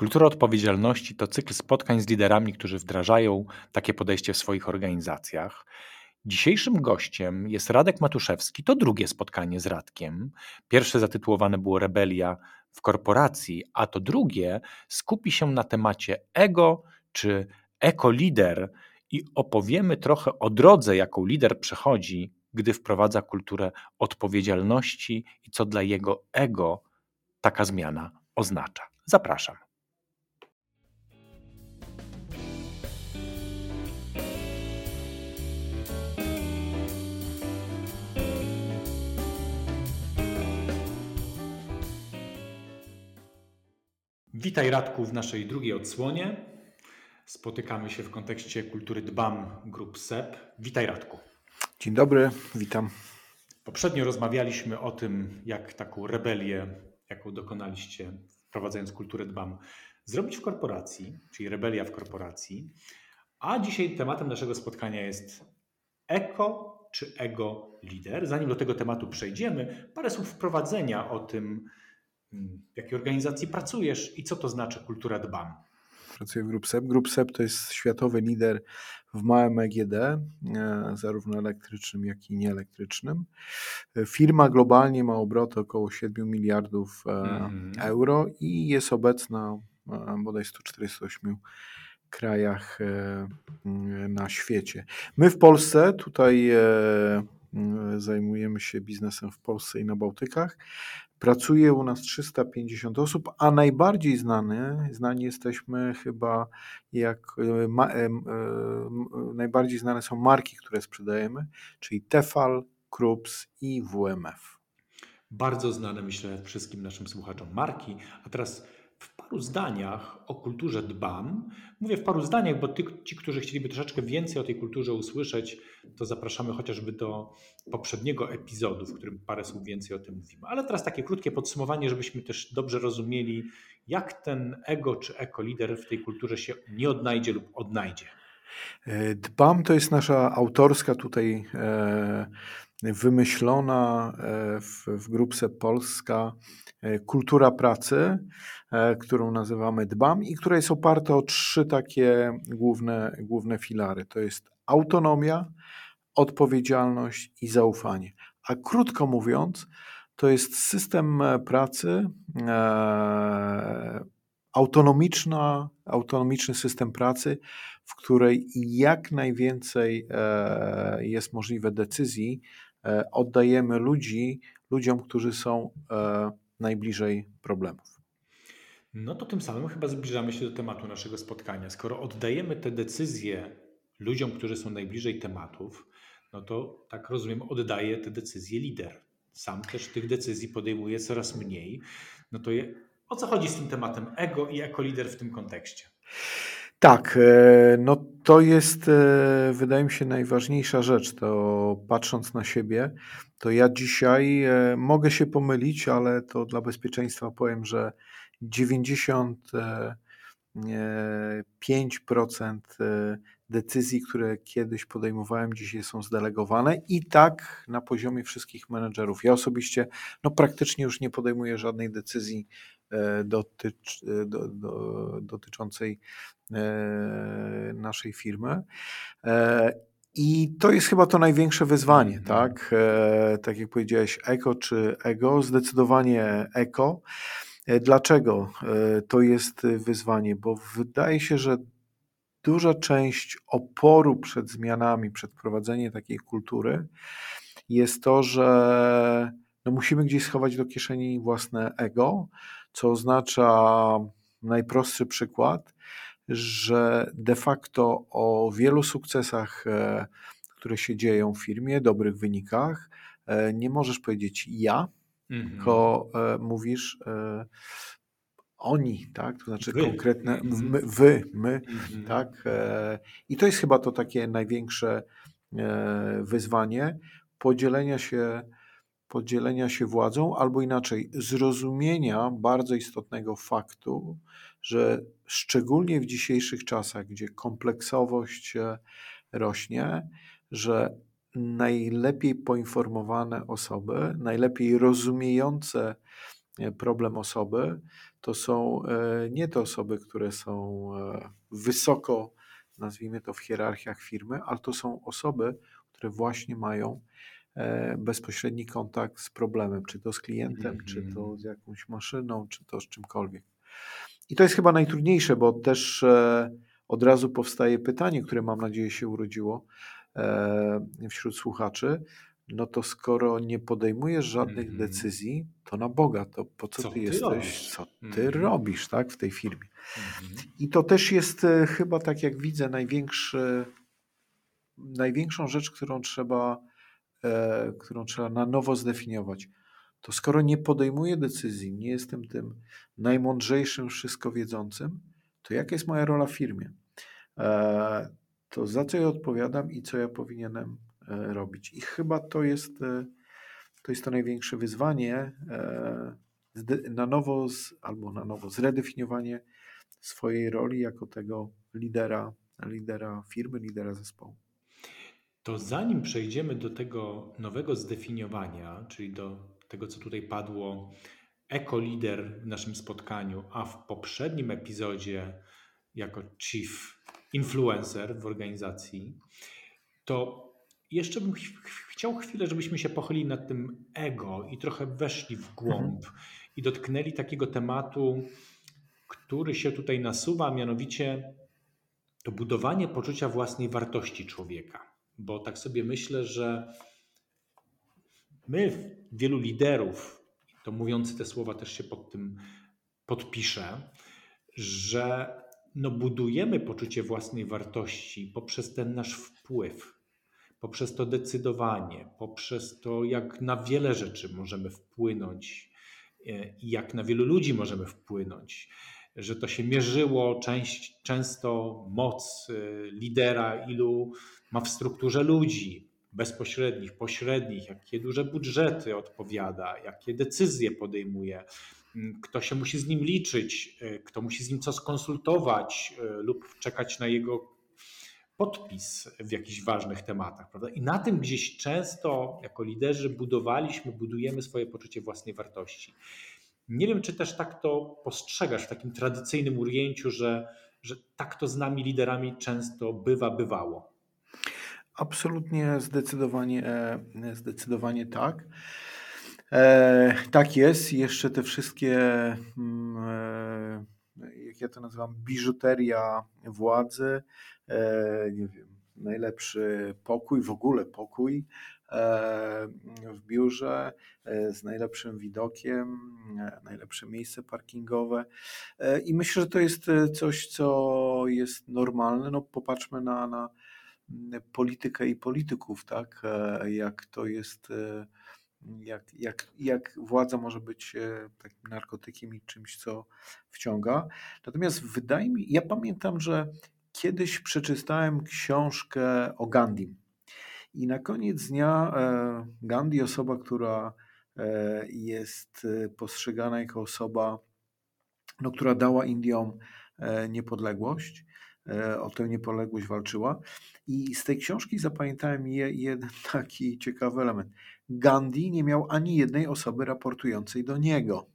Kultura odpowiedzialności to cykl spotkań z liderami, którzy wdrażają takie podejście w swoich organizacjach. Dzisiejszym gościem jest Radek Matuszewski. To drugie spotkanie z Radkiem. Pierwsze zatytułowane było Rebelia w korporacji, a to drugie skupi się na temacie ego czy ekolider i opowiemy trochę o drodze, jaką lider przechodzi, gdy wprowadza kulturę odpowiedzialności i co dla jego ego taka zmiana oznacza. Zapraszam. Witaj Radku w naszej drugiej odsłonie. Spotykamy się w kontekście kultury Dbam Grup SEP. Witaj Radku. Dzień dobry, witam. Poprzednio rozmawialiśmy o tym, jak taką rebelię, jaką dokonaliście wprowadzając kulturę Dbam, zrobić w korporacji, czyli rebelia w korporacji. A dzisiaj tematem naszego spotkania jest eko czy ego lider. Zanim do tego tematu przejdziemy, parę słów wprowadzenia o tym, w jakiej organizacji pracujesz i co to znaczy kultura dbam? Pracuję w GroupSEP. GroupSEP to jest światowy lider w małym EGD, e, zarówno elektrycznym, jak i nieelektrycznym. Firma globalnie ma obroty około 7 miliardów mm. euro i jest obecna e, bodaj 148 krajach na świecie. My w Polsce tutaj zajmujemy się biznesem w Polsce i na Bałtykach. Pracuje u nas 350 osób, a najbardziej znany, znani jesteśmy chyba jak e, ma, e, e, najbardziej znane są marki, które sprzedajemy, czyli Tefal, Krups i WMF. Bardzo znane, myślę, wszystkim naszym słuchaczom marki. A teraz paru zdaniach o kulturze dbam. Mówię w paru zdaniach, bo ty, ci, którzy chcieliby troszeczkę więcej o tej kulturze usłyszeć, to zapraszamy chociażby do poprzedniego epizodu, w którym parę słów więcej o tym mówimy. Ale teraz takie krótkie podsumowanie, żebyśmy też dobrze rozumieli, jak ten ego czy ekolider w tej kulturze się nie odnajdzie lub odnajdzie. E, dbam to jest nasza autorska tutaj e, wymyślona e, w, w grupce Polska E, kultura pracy, e, którą nazywamy DBAM i która jest oparta o trzy takie główne, główne filary. To jest autonomia, odpowiedzialność i zaufanie. A krótko mówiąc, to jest system e, pracy, autonomiczna, autonomiczny system pracy, w której jak najwięcej jest możliwe decyzji oddajemy ludzi, ludziom, którzy są najbliżej problemów. No to tym samym chyba zbliżamy się do tematu naszego spotkania. Skoro oddajemy te decyzje ludziom, którzy są najbliżej tematów, no to tak rozumiem, oddaje te decyzje lider. Sam też tych decyzji podejmuje coraz mniej. No to je, o co chodzi z tym tematem ego i jako lider w tym kontekście? Tak, e, no to jest, e, wydaje mi się, najważniejsza rzecz. To patrząc na siebie, to ja dzisiaj e, mogę się pomylić, ale to dla bezpieczeństwa powiem, że 95% decyzji, które kiedyś podejmowałem, dzisiaj są zdelegowane i tak na poziomie wszystkich menedżerów. Ja osobiście no, praktycznie już nie podejmuję żadnej decyzji do, do, dotyczącej naszej firmy. E, I to jest chyba to największe wyzwanie, mhm. tak? E, tak jak powiedziałeś, eko czy ego? Zdecydowanie eko. Dlaczego to jest wyzwanie? Bo wydaje się, że duża część oporu przed zmianami, przed wprowadzeniem takiej kultury jest to, że no musimy gdzieś schować do kieszeni własne ego, co oznacza najprostszy przykład, że de facto o wielu sukcesach, e, które się dzieją w firmie, dobrych wynikach, e, nie możesz powiedzieć ja, mhm. tylko e, mówisz oni, tak? To znaczy wy. konkretne mhm. my, wy, my, mhm. tak? I to jest chyba to takie największe wyzwanie podzielenia się, podzielenia się władzą, albo inaczej, zrozumienia bardzo istotnego faktu, że szczególnie w dzisiejszych czasach, gdzie kompleksowość e, rośnie, że najlepiej poinformowane osoby, najlepiej rozumiejące problem osoby, to są nie te osoby, które są wysoko, nazwijmy to w hierarchiach firmy, ale to są osoby, które właśnie mają bezpośredni kontakt z problemem, czy to z klientem, mm -hmm. czy to z jakąś maszyną, czy to z czymkolwiek. I to jest chyba najtrudniejsze, bo też od razu powstaje pytanie, które mam nadzieję się urodziło wśród słuchaczy no to skoro nie podejmujesz żadnych mm. decyzji, to na Boga, to po co, co ty, jesteś, robisz? co ty mm. robisz tak, w tej firmie. Mm. I to też jest e, chyba, tak jak widzę, największy, największą rzecz, którą trzeba, e, którą trzeba na nowo zdefiniować. To skoro nie podejmuję decyzji, nie jestem tym najmądrzejszym, wszystko wiedzącym, to jaka jest moja rola w firmie? E, to za co ja odpowiadam i co ja powinienem E, robić. I chyba to jest e, to, jest to największe wyzwanie na nowo, z, albo na nowo zredefiniowanie swojej roli jako tego lidera, lidera firmy, lidera zespołu. To zanim przejdziemy do tego nowego zdefiniowania, czyli do tego, co tutaj padło, eko-lider w naszym spotkaniu, a w poprzednim epizodzie jako chief influencer w organizacji, to jeszcze bym ch chciał chwilę, żebyśmy się pochylili nad tym ego i trochę weszli w głąb mhm. i dotknęli takiego tematu, który się tutaj nasuwa, mianowicie to budowanie poczucia własnej wartości człowieka. Bo tak sobie myślę, że my, wielu liderów, to mówiący te słowa też się pod tym podpiszę, że no budujemy poczucie własnej wartości poprzez ten nasz wpływ, poprzez to decydowanie, poprzez to, jak na wiele rzeczy możemy wpłynąć e, i jak na wielu ludzi możemy wpłynąć, że to się mierzyło część, często moc e, lidera, ilu ma w strukturze ludzi bezpośrednich, pośrednich, jakie duże budżety odpowiada, jakie decyzje podejmuje, kto się musi z nim liczyć, e, kto musi z nim co skonsultować lub czekać na jego podpis w jakichś ważnych tematach. Prawda? I na tym gdzieś często jako liderzy budowaliśmy, budujemy swoje poczucie własnej wartości. Nie wiem, czy też tak to postrzegasz w takim tradycyjnym ujęciu, że, że tak to z nami liderami często bywa, bywało. Absolutnie, zdecydowanie, e, zdecydowanie tak. E, tak jest. Jeszcze te wszystkie, mm, e, jak ja to nazywam, biżuteria władzy, E, nie wiem, najlepszy pokój, w ogóle pokój e, w biurze e, z najlepszym widokiem, najlepsze miejsce parkingowe. I myślę, że to jest coś, co jest normalne. No, popatrzmy na, na politykę i polityków, tak? Jak to jest. Jak, jak, jak władza może być takim narkotykiem i czymś, co wciąga. Natomiast wydaje mi, ja pamiętam, że Kiedyś przeczytałem książkę o Gandhi. I na koniec dnia e, Gandhi, osoba, która e, jest e, postrzegana jako osoba, no, która dała Indiom niepodległość, o tę niepodległość walczyła. I z tej książki zapamiętałem jeden taki ciekawy element. Gandhi nie miał ani jednej osoby raportującej do niego.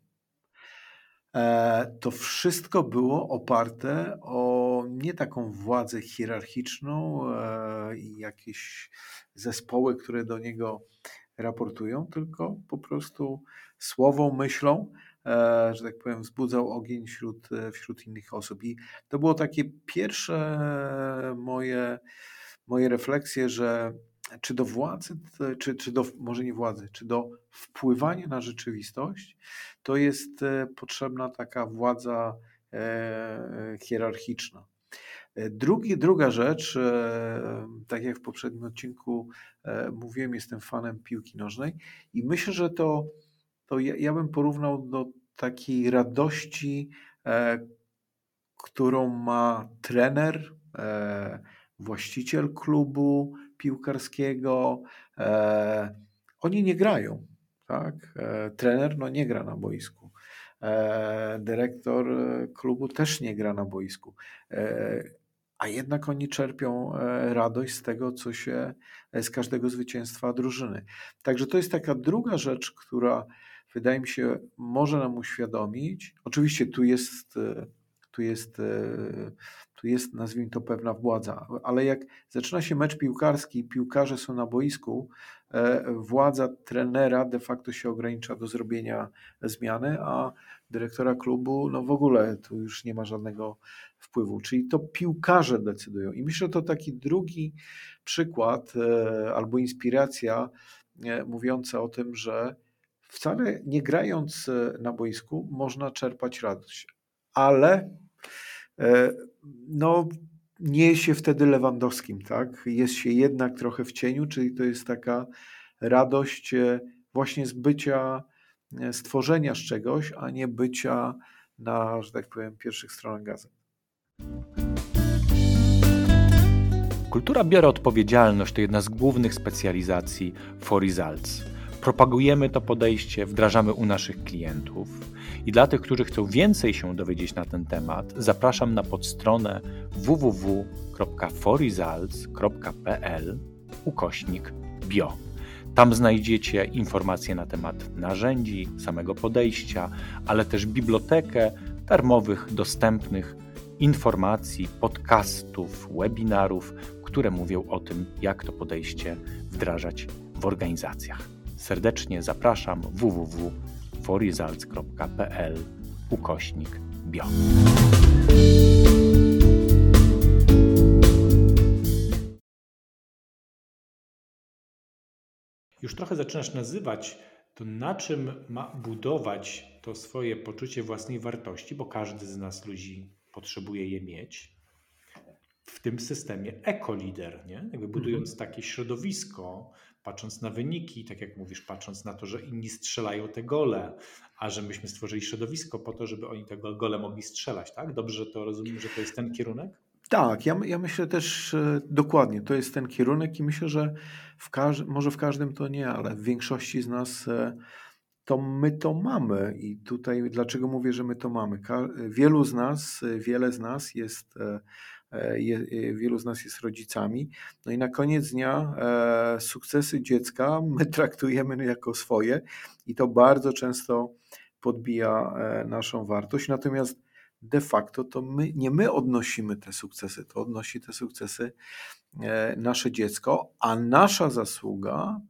To wszystko było oparte o nie taką władzę hierarchiczną e, i jakieś zespoły, które do niego raportują, tylko po prostu słową, myślą, e, że tak powiem, wzbudzał ogień wśród, e, wśród innych osób. I to było takie pierwsze moje, moje refleksje, że czy do władzy, czy, czy do, może nie władzy, czy do wpływania na rzeczywistość, to jest potrzebna taka władza hierarchiczna. Drugi, druga rzecz, e, tak jak w poprzednim odcinku e, mówiłem, jestem fanem piłki nożnej i myślę, że to, to ja, ja bym porównał do takiej radości, e, którą ma trener, właściciel klubu piłkarskiego. Oni nie grają, tak? Trener no, nie gra na boisku. Dyrektor klubu też nie gra na boisku a jednak oni czerpią e, radość z tego, co się e, z każdego zwycięstwa drużyny. Także to jest taka druga rzecz, która wydaje mi się, może nam uświadomić. Oczywiście tu jest, e, tu jest, e, tu jest, nazwijmy to, pewna władza, ale jak zaczyna się mecz piłkarski, piłkarze są na boisku, e, władza trenera de facto się ogranicza do zrobienia zmiany, a dyrektora klubu, no w ogóle tu już nie ma żadnego wpływu. Czyli to piłkarze decydują. I myślę, że to taki drugi przykład albo inspiracja mówiąca o tym, że wcale nie grając e, na boisku można czerpać radość, ale e, no, nie jest się wtedy Lewandowskim, tak? Jest się jednak trochę w cieniu, czyli to jest taka radość e, właśnie z bycia, stworzenia z czegoś, a nie bycia na, że tak powiem, pierwszych stronach gazet. Kultura biorę odpowiedzialność to jedna z głównych specjalizacji For Results. Propagujemy to podejście, wdrażamy u naszych klientów. I dla tych, którzy chcą więcej się dowiedzieć na ten temat, zapraszam na podstronę www.forresults.pl ukośnik bio. Tam znajdziecie informacje na temat narzędzi, samego podejścia, ale też bibliotekę darmowych, dostępnych informacji, podcastów, webinarów, które mówią o tym, jak to podejście wdrażać w organizacjach. Serdecznie zapraszam www.forresults.pl ukośnik bio. Już trochę zaczynasz nazywać to, na czym ma budować to swoje poczucie własnej wartości, bo każdy z nas ludzi potrzebuje je mieć. W tym systemie ekolider, nie? Jakby budując mhm. takie środowisko, patrząc na wyniki, tak jak mówisz, patrząc na to, że inni strzelają te gole, a że myśmy stworzyli środowisko po to, żeby oni te gole mogli strzelać, tak? Dobrze to rozumiem, że to jest ten kierunek? Tak, ja, ja myślę też e, dokładnie, to jest ten kierunek i myślę, że w każ- może w każdym to nie, ale w większości z nas e, to my to mamy. I tutaj dlaczego mówię, że my to mamy? Ka- wielu z nas, wiele z nas jest e, E, je, e, wielu z nas jest rodzicami. No i na koniec dnia e, sukcesy dziecka my traktujemy jako swoje i to bardzo często podbija naszą wartość. Natomiast de facto to my, nie my odnosimy te sukcesy, to odnosi te sukcesy nasze dziecko, a nasza zasługa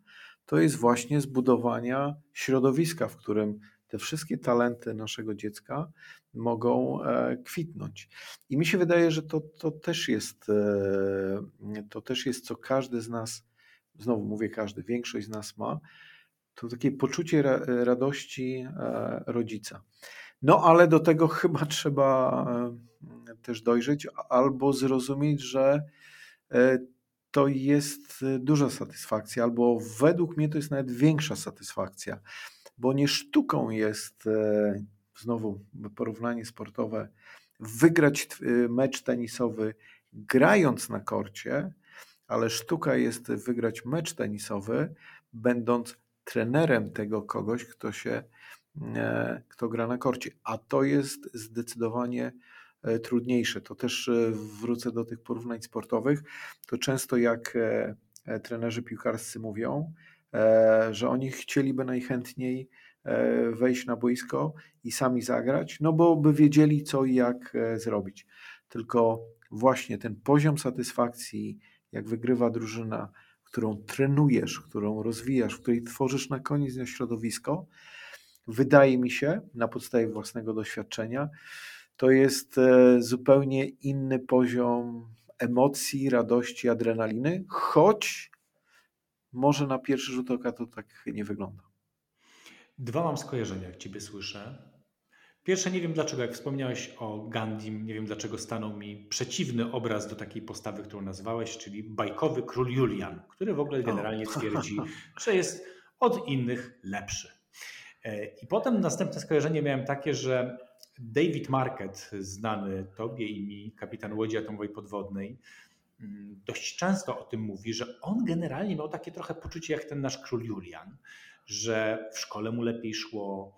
to jest właśnie zbudowania środowiska, w którym te wszystkie talenty naszego dziecka mogą e, kwitnąć. I mi się wydaje, że to, to, też jest, e, to też jest, co każdy z nas, znowu mówię każdy, większość z nas ma, to takie poczucie radości e, rodzica. No ale do tego chyba trzeba też dojrzeć albo zrozumieć, że to jest duża satysfakcja, albo według mnie to jest nawet większa satysfakcja, bo nie sztuką jest znowu porównanie sportowe, wygrać y, mecz tenisowy grając na korcie, ale sztuka jest wygrać mecz tenisowy, będąc trenerem tego kogoś, kto się, e, kto gra na korcie. A to jest zdecydowanie e, trudniejsze. To też e, wrócę do tych porównań sportowych. To często jak trenerzy piłkarscy mówią, że oni chcieliby najchętniej E, wejść na boisko i sami zagrać, no bo by wiedzieli co i jak e, zrobić. Tylko właśnie ten poziom satysfakcji, jak wygrywa drużyna, którą trenujesz, którą rozwijasz, w której tworzysz na koniec dnia środowisko, wydaje mi się, na podstawie własnego doświadczenia, to jest e, zupełnie inny poziom emocji, radości, adrenaliny, choć może na pierwszy rzut oka to tak nie wygląda. Dwa mam skojarzenia, jak Ciebie słyszę. Pierwsze, nie wiem dlaczego, jak wspomniałeś o Gandim, nie wiem dlaczego stanął mi przeciwny obraz do takiej postawy, którą nazwałeś, czyli bajkowy król Julian, który w ogóle generalnie twierdzi, że jest od innych lepszy. E, I potem następne skojarzenie miałem takie, że David Market, znany Tobie i mi, kapitan łodzi atomowej podwodnej, dość często o tym mówi, że on generalnie miał takie trochę poczucie jak ten nasz król Julian, że w szkole mu lepiej szło,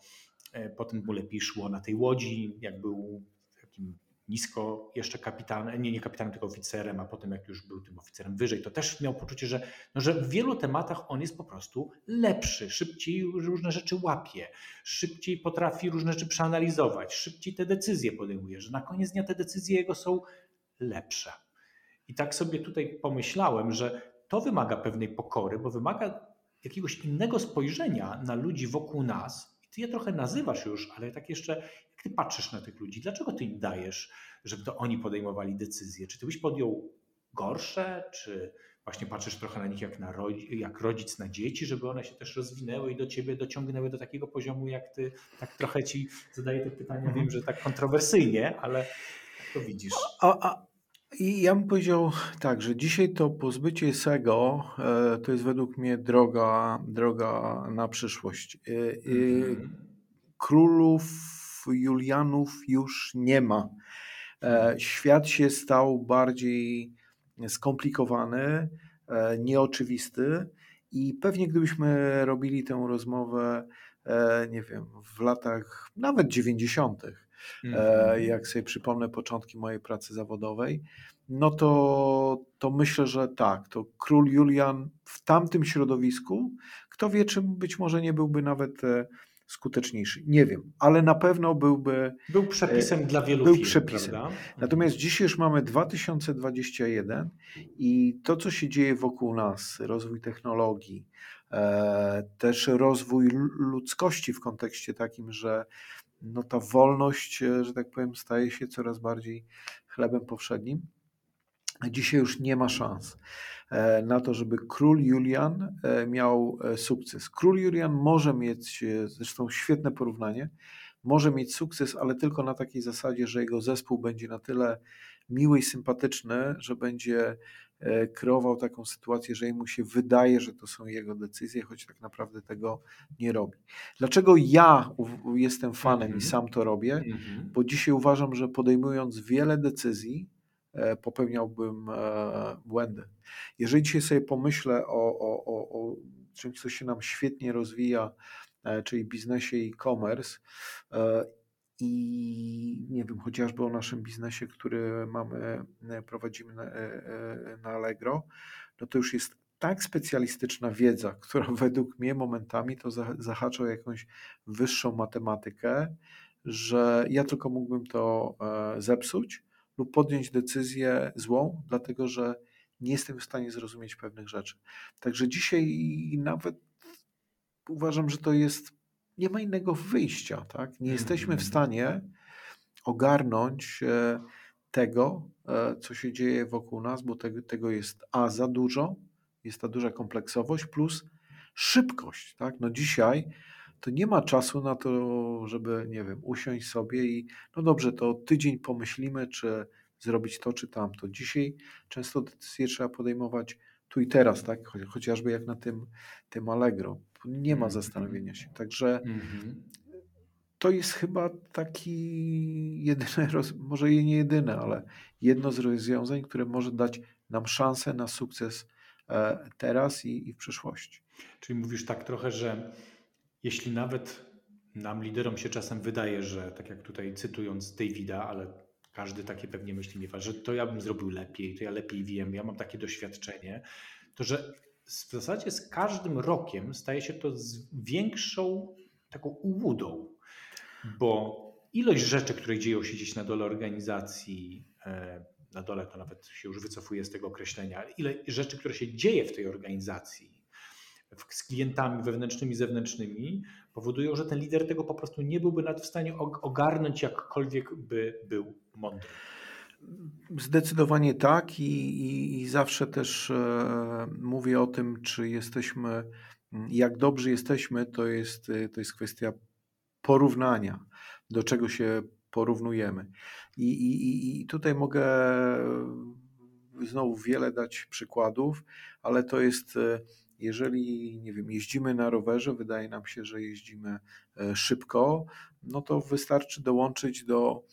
e, potem mu lepiej szło na tej łodzi, jak był takim nisko jeszcze kapitanem, nie, nie kapitanem, tylko oficerem, a potem jak już był tym oficerem wyżej, to też miał poczucie, że, no, że w wielu tematach on jest po prostu lepszy, szybciej różne rzeczy łapie, szybciej potrafi różne rzeczy przeanalizować, szybciej te decyzje podejmuje, że na koniec dnia te decyzje jego są lepsze. I tak sobie tutaj pomyślałem, że to wymaga pewnej pokory, bo wymaga jakiegoś innego spojrzenia na ludzi wokół nas. I ty je trochę nazywasz już, ale tak jeszcze, jak ty patrzysz na tych ludzi, dlaczego ty im dajesz, żeby to oni podejmowali decyzje? Czy ty byś podjął gorsze, czy właśnie patrzysz trochę na nich jak, na jak rodzic na dzieci, żeby one się też rozwinęły i do ciebie dociągnęły do takiego poziomu, jak ty, tak trochę ci zadaję te pytania, wiem, że tak kontrowersyjnie, ale jak to widzisz? I ja bym powiedział tak, że dzisiaj to pozbycie SEGO e, to jest według mnie droga, droga na przyszłość. E, e, mhm. Królów Julianów już nie ma. Świat się stał bardziej skomplikowany, nieoczywisty i pewnie gdybyśmy robili tę rozmowę, nie wiem, w latach nawet 90., Mhm. jak sobie przypomnę początki mojej pracy zawodowej, no to, to myślę, że tak, to król Julian w tamtym środowisku, kto wie, czym być może nie byłby nawet e, skuteczniejszy. Nie wiem, ale na pewno byłby. Był przepisem dla wielu był firm, przepisem. Prawda? Natomiast dzisiaj już mamy 2021 i to, co się dzieje wokół nas, rozwój technologii, e, też rozwój ludzkości w kontekście takim, że no ta wolność, e, że tak powiem, staje się coraz bardziej chlebem powszednim. Dzisiaj już nie ma szans e, na to, żeby król Julian e, miał sukces. Król Julian może mieć, zresztą świetne porównanie, może mieć sukces, ale tylko na takiej zasadzie, że jego zespół będzie na tyle miły i sympatyczny, że będzie kreował taką sytuację, że mu się wydaje, że to są jego decyzje, choć tak naprawdę tego nie robi. Dlaczego ja jestem fanem mm -hmm. i mhm. sam to robię? Mm -hmm. Bo dzisiaj uważam, że podejmując wiele decyzji, e, popełniałbym e, błędy. Jeżeli dzisiaj sobie pomyślę o, o, o, o czymś, co się nam świetnie rozwija, czyli biznesie e-commerce i nie wiem, chociażby o naszym biznesie, który mamy, e, prowadzimy na, e, e, na Allegro, no to już jest tak specjalistyczna wiedza, która według mnie momentami to zahacza o jakąś wyższą matematykę, że ja tylko mógłbym to zepsuć lub podjąć decyzję złą, dlatego że nie jestem w stanie zrozumieć pewnych rzeczy. Także dzisiaj nawet uważam, że to jest nie ma innego wyjścia, tak? Nie jesteśmy w mhm. stanie ogarnąć e, tego, e, co się dzieje wokół nas, bo tego, tego jest A za dużo, jest ta duża kompleksowość, plus szybkość, tak? No dzisiaj to nie ma czasu na to, żeby, nie wiem, usiąść sobie i no dobrze, to tydzień pomyślimy, czy zrobić to, czy tamto. Dzisiaj często decyzje trzeba podejmować tu i teraz, tak? Chociażby jak na tym, tym Allegro. Nie ma mhm. zastanowienia się. Także mhm. to jest chyba taki jedyny, może nie jedyne, ale jedno z rozwiązań, które może dać nam szansę na sukces e, teraz i, i w przyszłości. Czyli mówisz tak trochę, że jeśli nawet nam liderom się czasem wydaje, że tak jak tutaj cytując Davida, ale każdy takie pewnie myśli miewa, że to ja bym zrobił lepiej, to ja lepiej wiem, ja mam takie doświadczenie, to że w zasadzie z każdym rokiem staje się to z większą taką ułudą, bo ilość rzeczy, które dzieją się gdzieś na dole organizacji, e, na dole to nawet się już wycofuje z tego określenia, ile rzeczy, które się dzieje w tej organizacji, z klientami wewnętrznymi, zewnętrznymi, powodują, że ten lider tego po prostu nie byłby nawet w stanie ogarnąć, jakkolwiek by był mądry. Zdecydowanie tak i, i, i zawsze też e, mówię o tym, czy jesteśmy, jak dobrzy jesteśmy, to jest, e, to jest kwestia porównania, do czego się porównujemy. I, i, I tutaj mogę znowu wiele dać przykładów, ale to jest e, jeżeli, nie wiem, jeździmy na rowerze, wydaje nam się, że jeździmy e, szybko, no to wystarczy dołączyć do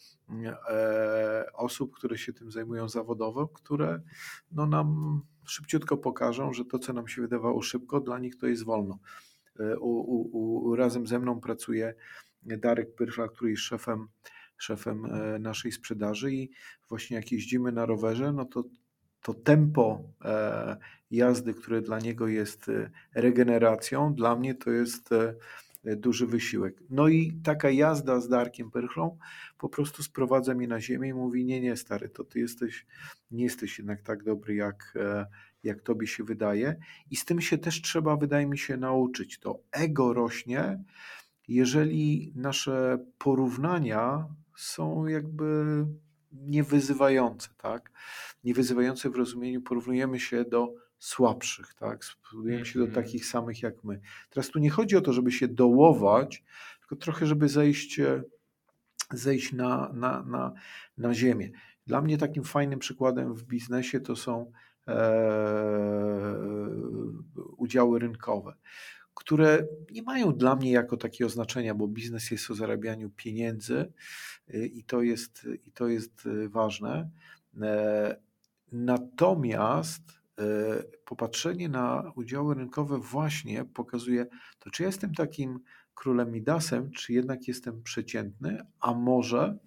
osób, które się tym zajmują zawodowo, które no nam szybciutko pokażą, że to, co nam się wydawało szybko, dla nich to jest wolno. E, u, u, u, razem ze mną pracuje Darek Pyrchla, który jest szefem szefem e, naszej sprzedaży i właśnie jak jeździmy na rowerze, no to to tempo e, jazdy, które dla niego jest regeneracją, dla mnie to jest duży wysiłek. No i taka jazda z Darkiem Perchlą po prostu sprowadza mnie na ziemię i mówi, nie, nie stary, to ty jesteś, nie jesteś jednak tak dobry, jak, jak tobie się wydaje. I z tym się też trzeba, wydaje mi się, nauczyć. To ego rośnie, jeżeli nasze porównania są jakby niewyzywające, tak? Niewyzywające w rozumieniu porównujemy się do słabszych, tak? Porównujemy się do mhm. takich samych jak my. Teraz tu nie chodzi o to, żeby się dołować, tylko trochę, żeby zejść, zejść na, na, na, na ziemię. Dla mnie takim fajnym przykładem w biznesie to są e, udziały rynkowe które nie mają dla mnie jako takiego znaczenia, bo biznes jest o zarabianiu pieniędzy y, i to jest, i to jest y, ważne. E, natomiast e, popatrzenie na udziały rynkowe właśnie pokazuje to, czy jestem takim królem Midasem, czy jednak jestem przeciętny, a może,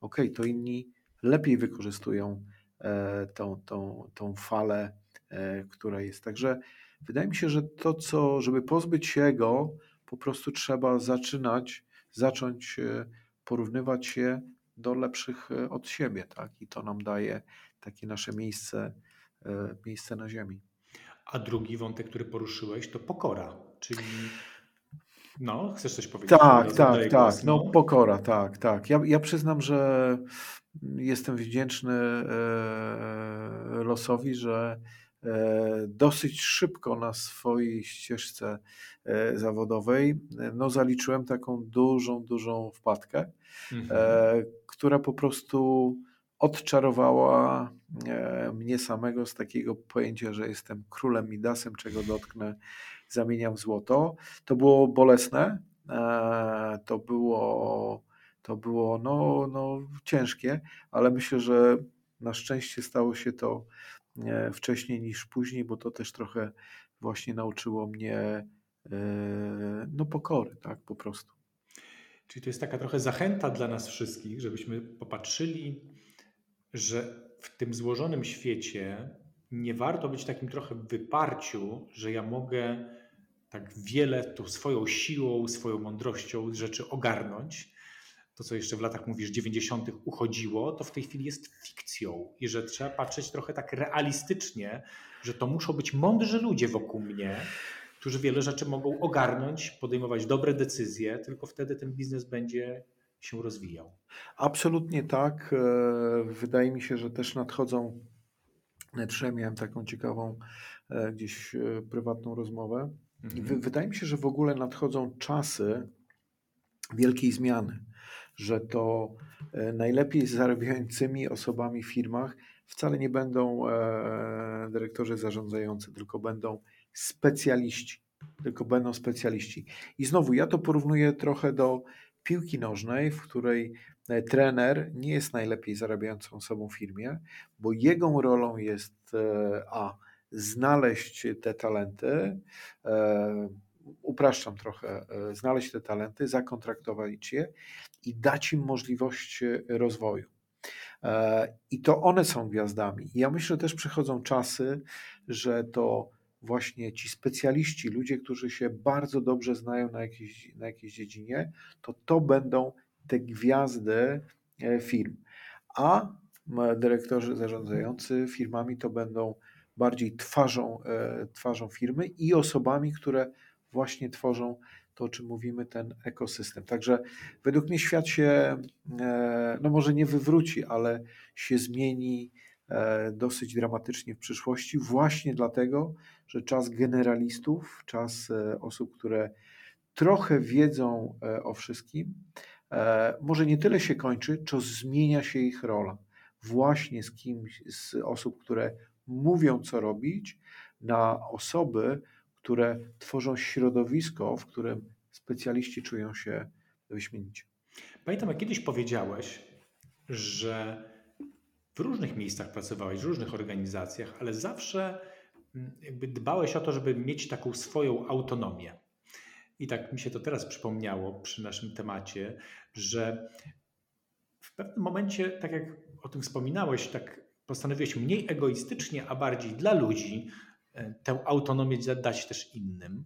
ok, to inni lepiej wykorzystują e, tą, tą, tą falę, która jest. Także Wydaje mi się, że to, co, żeby pozbyć się go, po prostu trzeba zaczynać, zacząć e, porównywać się do lepszych e, od siebie, tak? I to nam daje takie nasze miejsce, e, miejsce na ziemi. A drugi wątek, który poruszyłeś, to pokora, czyli no, chcesz coś powiedzieć? Tak, tak, tak. No. pokora, tak, tak. Ja, ja przyznam, że jestem wdzięczny losowi, że E, dosyć szybko na swojej ścieżce e, zawodowej e, no, zaliczyłem taką dużą, dużą wpadkę, mhm. która po prostu odczarowała mnie samego z takiego pojęcia, że jestem królem Midasem, czego dotknę, zamieniam w złoto. To było bolesne, to było, to było no, no, ciężkie, ale myślę, że na szczęście stało się to wcześniej niż później, bo to też trochę właśnie nauczyło mnie e, no pokory, tak, po prostu. Czyli to jest taka trochę zachęta dla nas wszystkich, żebyśmy popatrzyli, że w tym złożonym świecie nie warto być takim trochę wyparciu, że ja mogę tak wiele tą swoją siłą, swoją mądrością rzeczy ogarnąć, to, co jeszcze w latach mówisz, 90. uchodziło, to w tej chwili jest fikcją i że trzeba patrzeć trochę tak realistycznie, że to muszą być mądrzy ludzie wokół mnie, którzy wiele rzeczy mogą ogarnąć, podejmować dobre decyzje, tylko wtedy ten biznes będzie się rozwijał. Absolutnie tak. E, wydaje mi się, że też nadchodzą. Netrze miałem taką ciekawą e, gdzieś e, prywatną rozmowę. Mhm. Wydaje mi się, że w ogóle nadchodzą czasy wielkiej zmiany że to najlepiej zarabiającymi osobami w firmach wcale nie będą dyrektorzy zarządzający, tylko będą specjaliści. Tylko będą specjaliści. I znowu ja to porównuję trochę do piłki nożnej, w której e, trener nie jest najlepiej zarabiającą osobą w firmie, bo jego rolą jest a znaleźć te talenty, upraszczam trochę, e, znaleźć te talenty, zakontraktować je i dać im możliwość e, rozwoju. E, I to one są gwiazdami. Ja myślę, że też przychodzą czasy, że to właśnie ci specjaliści, ludzie, którzy się bardzo dobrze znają na jakiejś, na jakiejś dziedzinie, to to będą te gwiazdy firm. A dyrektorzy zarządzający firmami to będą bardziej twarzą, twarzą firmy i osobami, które właśnie tworzą to, o czym mówimy, ten ekosystem. Także według mnie świat się, e, no może nie wywróci, ale się zmieni e, dosyć dramatycznie w przyszłości, właśnie dlatego, że czas generalistów, czas e, osób, które trochę wiedzą o wszystkim, może nie tyle się kończy, co zmienia się ich rola. Właśnie z kimś, z osób, które mówią, co robić, na osoby, które tworzą środowisko, w którym specjaliści czują się wyśmienicie. Pamiętam, jak kiedyś powiedziałeś, że w różnych miejscach pracowałeś, w różnych organizacjach, ale zawsze mm, jakby dbałeś o to, żeby mieć taką swoją autonomię. I tak mi się to teraz przypomniało przy naszym temacie, że W pewnym momencie, tak jak o tym wspominałeś, tak postanowiłeś mniej egoistycznie, a bardziej dla ludzi e, tę autonomię dać też innym.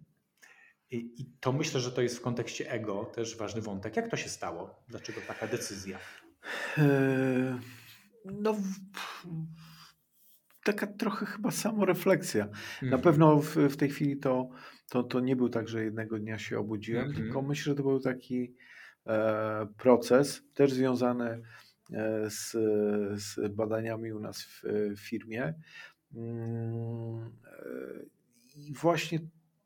I, to myślę, że to jest w kontekście ego też ważny wątek. Jak to się stało? Dlaczego taka decyzja? No, taka trochę chyba samorefleksja. Mm. Na mhm. pewno w, w, tej chwili to, to, to nie był tak, że jednego dnia się obudziłem, -hmm. tylko myślę, że to był taki e, proces, też związany e, z, z badaniami u nas w, w firmie. Mm, e, I właśnie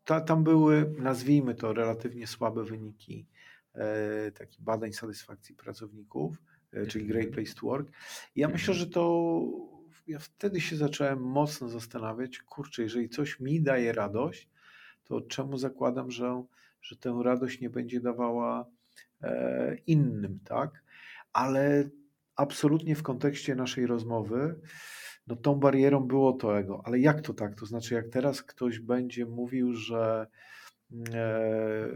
ta, tam były, nazwijmy to, relatywnie słabe wyniki e, takich badań satysfakcji pracowników, czyli Great mhm. Place to Work. I ja myślę, że to ja wtedy się zacząłem mocno zastanawiać, kurczę, jeżeli coś mi daje radość, to czemu zakładam, że, że tę radość nie będzie dawała e, innym, tak? Ale absolutnie w kontekście naszej rozmowy, no tą barierą było to ego. Ale jak to tak? To znaczy, jak teraz ktoś będzie mówił, że e,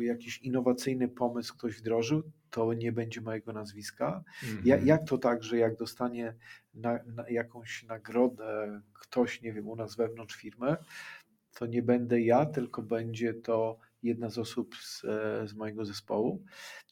jakiś innowacyjny pomysł ktoś wdrożył, to nie będzie mojego nazwiska. Mm -hmm. ja, jak to tak, że jak dostanie na, na jakąś nagrodę ktoś, nie wiem, u nas wewnątrz firmy, to nie będę ja, tylko będzie to jedna z osób z, e, z mojego zespołu.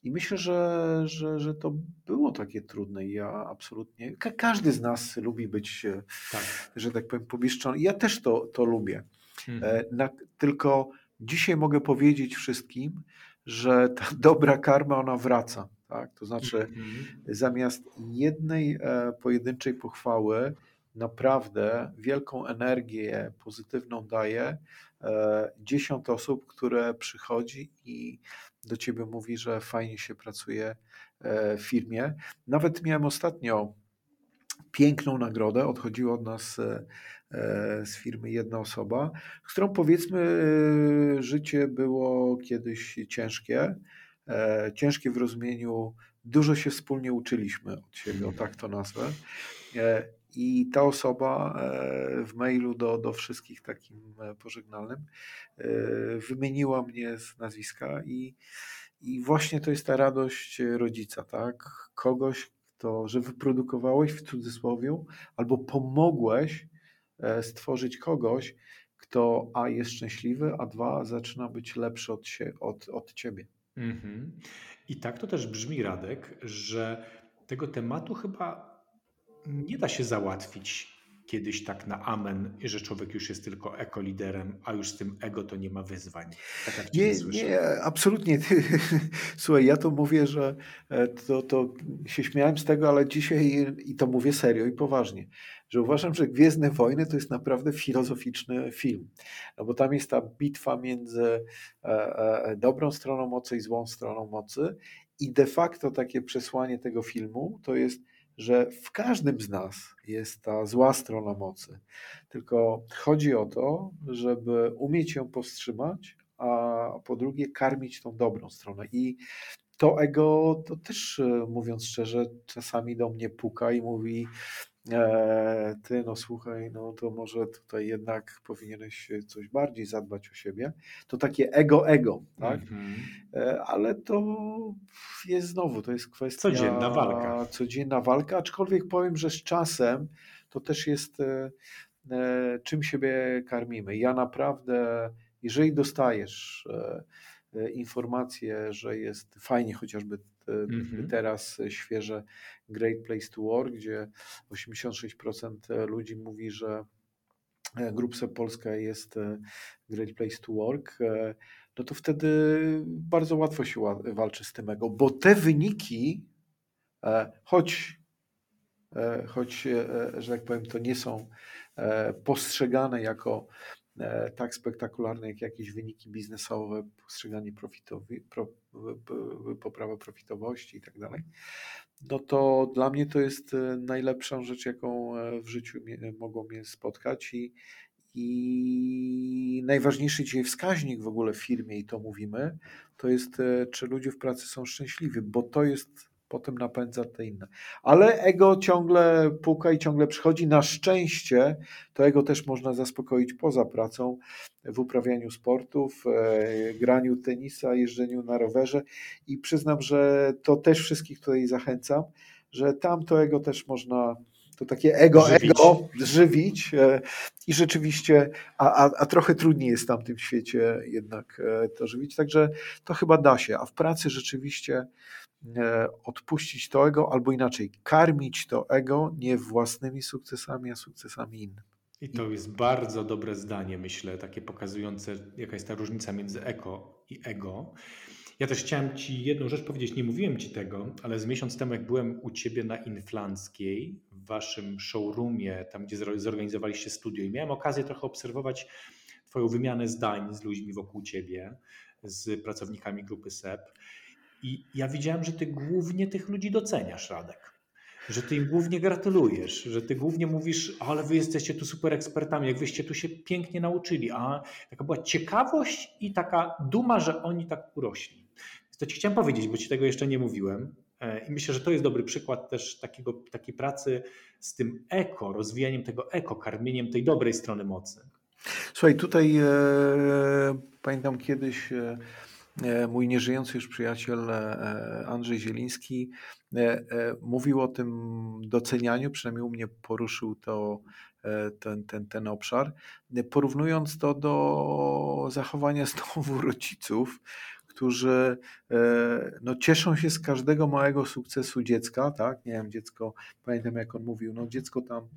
I myślę, że, że, że to było takie trudne. Ja absolutnie, ka każdy z nas lubi być, e, tak. że tak powiem, pomieszczony. Ja też to, to lubię. Mhm. E, na, tylko dzisiaj mogę powiedzieć wszystkim, że ta dobra karma, ona wraca. Tak? To znaczy, mhm. zamiast jednej e, pojedynczej pochwały, naprawdę wielką energię pozytywną daje e, dziesiąt osób, które przychodzi i do ciebie mówi, że fajnie się pracuje e, w firmie. Nawet miałem ostatnio piękną nagrodę, odchodziła od nas e, z firmy jedna osoba, z którą powiedzmy życie było kiedyś ciężkie, ciężkie w rozumieniu dużo się wspólnie uczyliśmy od siebie, o tak to nazwę. I ta osoba e, w mailu do, do wszystkich takim e, pożegnalnym e, wymieniła mnie z nazwiska i, i właśnie to jest ta radość rodzica, tak? Kogoś, kto, że wyprodukowałeś w cudzysłowie albo pomogłeś stworzyć kogoś, kto a jest szczęśliwy, a dwa zaczyna być lepszy od, się, od, od ciebie. Mhm. I tak to też brzmi, Radek, że tego tematu chyba nie da się załatwić kiedyś tak na amen, że człowiek już jest tylko ekoliderem, a już z tym ego to nie ma wyzwań. Tak nie, nie, absolutnie. Słuchaj, ja to mówię, że e, to, to się śmiałem z tego, ale dzisiaj i to mówię serio i poważnie, że uważam, że Gwiezdne Wojny to jest naprawdę filozoficzny film. No bo tam jest ta bitwa między e, e, dobrą stroną mocy i złą stroną mocy i de facto takie przesłanie tego filmu to jest że w każdym z nas jest ta zła strona mocy. Tylko chodzi o to, żeby umieć ją powstrzymać, a po drugie karmić tą dobrą stronę. I to ego, to też e, mówiąc szczerze, czasami do mnie puka i mówi: e, Ty, no słuchaj, no to może tutaj jednak powinieneś coś bardziej zadbać o siebie. To takie ego-ego, tak? Mm -hmm. Ale to jest znowu, to jest kwestia. Codzienna walka. Codzienna walka, aczkolwiek powiem, że z czasem to też jest czym siebie karmimy. Ja naprawdę, jeżeli dostajesz informację, że jest fajnie, chociażby mm-hmm. teraz świeże Great Place to Work, gdzie 86% ludzi mówi, że e, Grupsa Polska jest e, Great Place to Work, e, no to wtedy bardzo łatwo się walczy z tym ego, bo te wyniki, choć, choć że tak powiem, to nie są postrzegane jako tak spektakularne jak jakieś wyniki biznesowe, postrzeganie profitowi, pro, poprawa profitowości i tak dalej, no to dla mnie to jest e, najlepsza rzecz, jaką e, w życiu mogło mnie spotkać i, i najważniejszy dzisiaj wskaźnik w ogóle w firmie, i to mówimy, to jest, czy ludzie w pracy są szczęśliwi, bo to jest potem napędza te inne. Ale ego ciągle puka i ciągle przychodzi. Na szczęście to ego też można zaspokoić poza pracą, w uprawianiu sportów, e, graniu tenisa, jeżdżeniu na rowerze i przyznam, że to też wszystkich tutaj zachęcam, że tam to ego też można to takie ego, Żywić. ego żywić e, i rzeczywiście, a, a, a trochę trudniej jest w tamtym świecie jednak e, to żywić, także to chyba da się, a w pracy rzeczywiście odpuścić to ego, albo inaczej, karmić to ego nie własnymi sukcesami, a sukcesami innych. I to jest bardzo dobre zdanie, myślę, takie pokazujące, jaka jest ta różnica między eko i ego. Ja też chciałem Ci jedną rzecz powiedzieć, nie mówiłem Ci tego, ale z miesiąc temu, jak byłem u Ciebie na Inflanckiej, w Waszym showroomie, tam gdzie zorganizowaliście studio i miałem okazję trochę obserwować Twoją wymianę zdań z ludźmi wokół Ciebie, z pracownikami grupy SEP i ja widziałem, że Ty głównie tych ludzi doceniasz, Radek że ty im głównie gratulujesz, że ty głównie mówisz, ale wy jesteście tu super ekspertami, jak wyście tu się pięknie nauczyli, a taka była ciekawość i taka duma, że oni tak urośli. To ci chciałem powiedzieć, bo ci tego jeszcze nie mówiłem e, i myślę, że to jest dobry przykład też takiego, takiej pracy z tym eko, rozwijaniem tego eko, karmieniem tej dobrej strony mocy. Słuchaj, tutaj e, pamiętam kiedyś e, mój nieżyjący już przyjaciel e, Andrzej Zieliński e, mówił o tym docenianiu, przynajmniej u mnie poruszył to ten, ten, ten obszar, porównując to do zachowania znowu rodziców, którzy e, no, cieszą się z każdego małego sukcesu dziecka, tak? Nie wiem, dziecko, pamiętam jak on mówił, no dziecko tam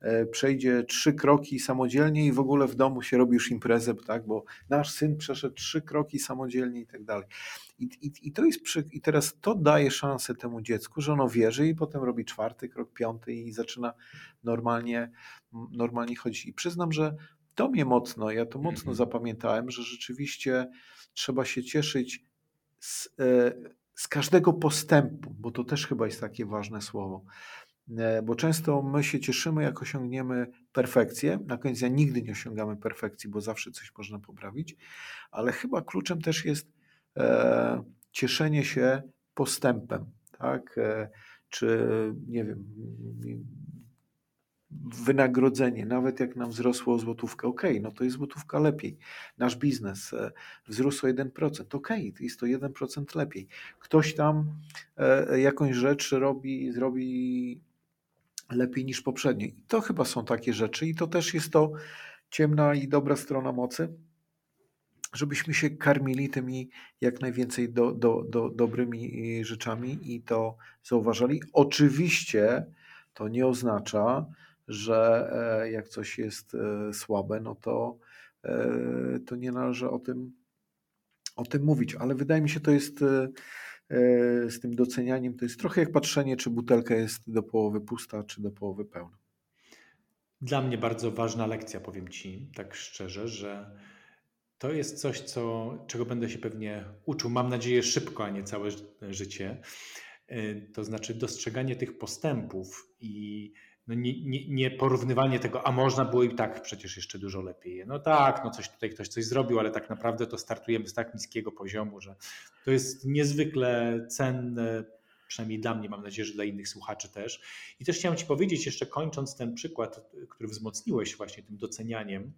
e, przejdzie trzy kroki samodzielnie i w ogóle w domu się robi już imprezę, tak? Bo nasz syn przeszedł trzy kroki samodzielnie i tak dalej. I, i, i to jest przy, i teraz to daje szansę temu dziecku, że ono wierzy i potem robi czwarty krok, piąty i zaczyna normalnie, normalnie chodzić. I przyznam, że to mnie mocno, ja to mocno mhm. zapamiętałem, że rzeczywiście trzeba się cieszyć z, e, z każdego postępu, bo to też chyba jest takie ważne słowo. E, bo często my się cieszymy, jak osiągniemy perfekcję. Na końcu nigdy nie osiągamy perfekcji, bo zawsze coś można poprawić, ale chyba kluczem też jest e, cieszenie się postępem, tak? E, czy nie wiem, wynagrodzenie, nawet jak nam wzrosło o złotówkę, ok, no to jest złotówka lepiej. Nasz biznes e, wzrósł o 1%, ok, jest to 1% lepiej. Ktoś tam e, jakąś rzecz robi, zrobi lepiej niż poprzednio. I to chyba są takie rzeczy i to też jest to ciemna i dobra strona mocy, żebyśmy się karmili tymi jak najwięcej do, do, do, dobrymi rzeczami i to zauważali. Oczywiście to nie oznacza, że e, jak coś jest e, słabe, no to, e, to nie należy o tym, o tym mówić. Ale wydaje mi się, to jest z tym docenianiem, to jest trochę jak patrzenie, czy butelka jest do połowy pusta, czy do połowy pełna. Dla mnie bardzo ważna lekcja, powiem Ci tak szczerze, że to jest coś, co, czego będę się pewnie uczył. Mam nadzieję szybko, a nie całe życie. To znaczy dostrzeganie tych postępów i no nie, nie, nie, porównywanie tego, a można było i tak przecież jeszcze dużo lepiej. No tak, no coś tutaj ktoś coś zrobił, ale tak naprawdę to startujemy z tak niskiego poziomu, że to jest niezwykle cenne, przynajmniej dla mnie, mam nadzieję, że dla innych słuchaczy też. I też chciałem Ci powiedzieć, jeszcze kończąc ten przykład, który wzmocniłeś właśnie tym docenianiem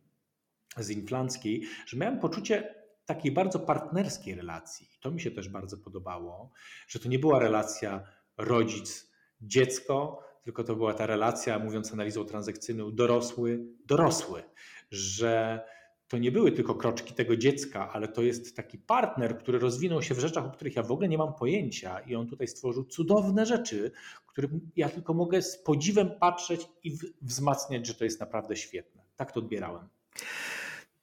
z Inflanckiej, że miałem poczucie takiej bardzo partnerskiej relacji. I to mi się też bardzo podobało, że to nie była relacja rodzic, dziecko, tylko to była ta relacja, mówiąc analizą transakcyjną, dorosły, dorosły, że to nie były tylko kroczki tego dziecka, ale to jest taki partner, który rozwinął się w rzeczach, o których ja w ogóle nie mam pojęcia i on tutaj stworzył cudowne rzeczy, którym ja tylko mogę z podziwem patrzeć i wzmacniać, że to jest naprawdę świetne. Tak to odbierałem.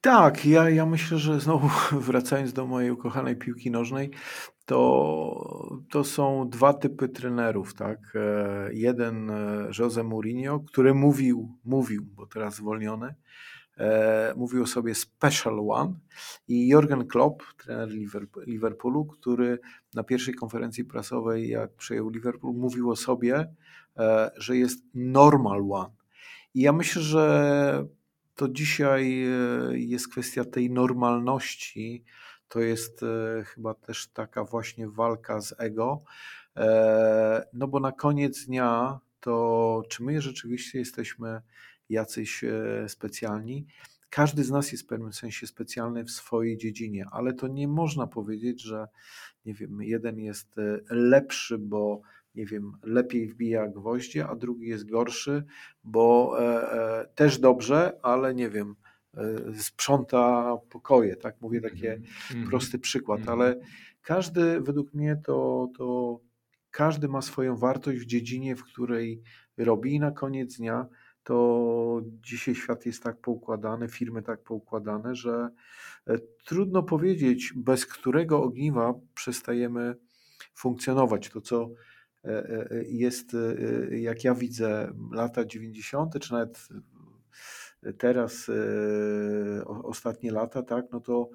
Tak, ja, ja myślę, że znowu wracając do mojej ukochanej piłki nożnej, to, to są dwa typy trenerów, tak? E, jeden e, Jose Mourinho, który mówił, mówił, bo teraz zwolniony, e, mówił sobie special one i Jurgen Klopp, trener Liverpoolu, który na pierwszej konferencji prasowej, jak przejął Liverpool, mówił o sobie, że jest normal one. I ja myślę, że to dzisiaj jest kwestia tej normalności, to jest e, chyba też taka właśnie walka z ego. E, no bo na koniec dnia to czy my rzeczywiście jesteśmy jacyś e, specjalni? Każdy z nas jest w pewnym sensie specjalny w swojej dziedzinie, ale to nie można powiedzieć, że nie wiem, jeden jest lepszy, bo nie wiem, lepiej wbija gwoździe, a drugi jest gorszy, bo też dobrze, ale nie wiem, sprząta pokoje, tak? Mówię taki mm prosty przykład, mm ale każdy, według mnie, to, to każdy ma swoją wartość w dziedzinie, w której robi i na koniec dnia to dzisiaj świat jest tak poukładany, firmy tak poukładane, że e, trudno powiedzieć, bez którego ogniwa przestajemy funkcjonować. To, co e, e, jest, jak ja widzę, lata 90., czy nawet teraz ostatnie lata, tak, no to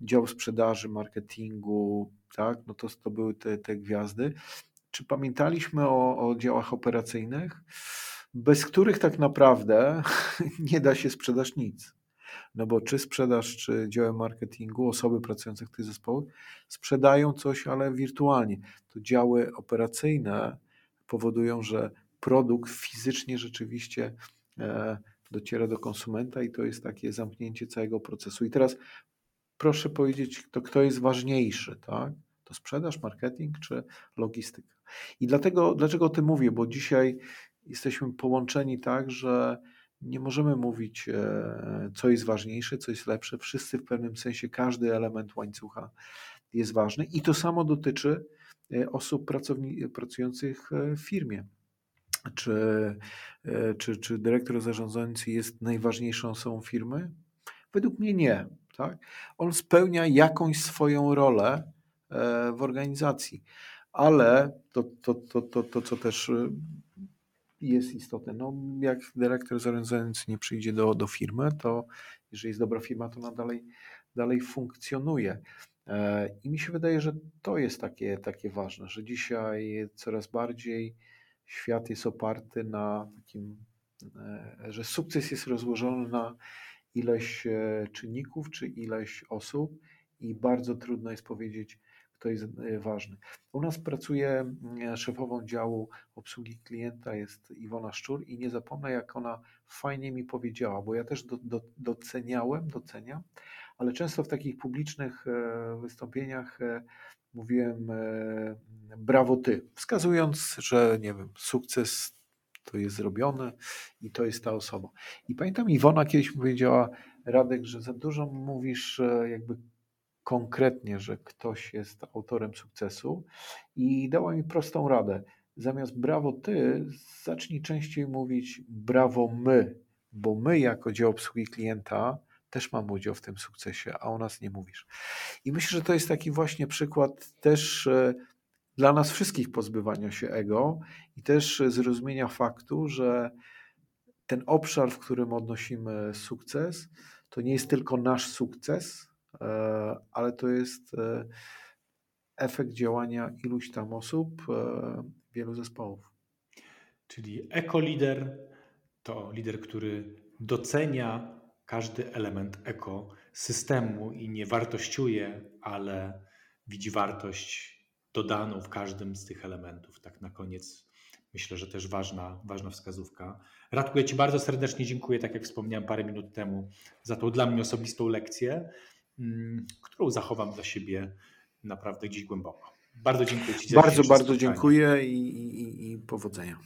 dział sprzedaży, marketingu, tak, no to, to były te, te gwiazdy. Czy pamiętaliśmy o, o działach operacyjnych? bez których tak naprawdę nie da się sprzedać nic. No bo czy sprzedaż, czy działem marketingu, osoby pracujące w tych zespołach sprzedają coś, ale wirtualnie. To działy operacyjne powodują, że produkt fizycznie rzeczywiście e, dociera do konsumenta i to jest takie zamknięcie całego procesu. I teraz proszę powiedzieć, to kto jest ważniejszy, tak? To sprzedaż, marketing czy logistyka? I dlatego, dlaczego o tym mówię? Bo dzisiaj jesteśmy połączeni tak, że nie możemy mówić, e, co jest ważniejsze, co jest lepsze. Wszyscy w pewnym sensie, każdy element łańcucha jest ważny i to samo dotyczy e, osób pracujących e, w firmie. Czy, czy, czy dyrektor zarządzający jest najważniejszą osobą firmy? Według mnie nie. Tak? On spełnia jakąś swoją rolę w organizacji, ale to, to, to, to, to co też jest istotne. No, jak dyrektor zarządzający nie przyjdzie do, do firmy, to jeżeli jest dobra firma, to ona dalej, dalej funkcjonuje. E, I mi się wydaje, że to jest takie, takie ważne, że dzisiaj coraz bardziej świat jest oparty na takim, e, że sukces jest rozłożony na ileś e, czynników czy ileś osób i bardzo trudno jest powiedzieć, to jest e, ważne. U nas pracuje e, szefową działu obsługi klienta, jest Iwona Szczur i nie zapomnę, jak ona fajnie mi powiedziała, bo ja też do, do, doceniałem, doceniam, ale często w takich publicznych wystąpieniach mówiłem brawo ty, wskazując, że nie wiem, sukces to jest zrobione i to jest ta osoba. I pamiętam Iwona kiedyś powiedziała, Radek, że za dużo mówisz jakby konkretnie, że ktoś jest autorem sukcesu i dała mi prostą radę. Zamiast brawo ty, zacznij częściej mówić brawo my, bo my jako dział obsługi klienta też mamy udział w tym sukcesie, a o nas nie mówisz. I myślę, że to jest taki właśnie przykład też e, dla nas wszystkich pozbywania się ego i też zrozumienia faktu, że ten obszar, w którym odnosimy sukces, to nie jest tylko nasz sukces, E, ale to jest e, efekt działania iluś tam osób, e, wielu zespołów. Czyli ekolider to lider, który docenia każdy element ekosystemu i nie wartościuje, ale widzi wartość dodaną w każdym z tych elementów. Tak na koniec myślę, że też ważna, ważna wskazówka. Radku, ja Ci bardzo serdecznie dziękuję, tak jak wspomniałem parę minut temu, za tą dla mnie osobistą lekcję. Mm, którą zachowam dla siebie naprawdę gdzieś głęboko. Bardzo dziękuję Ci Bardzo, bardzo dziękuję i, i, i powodzenia.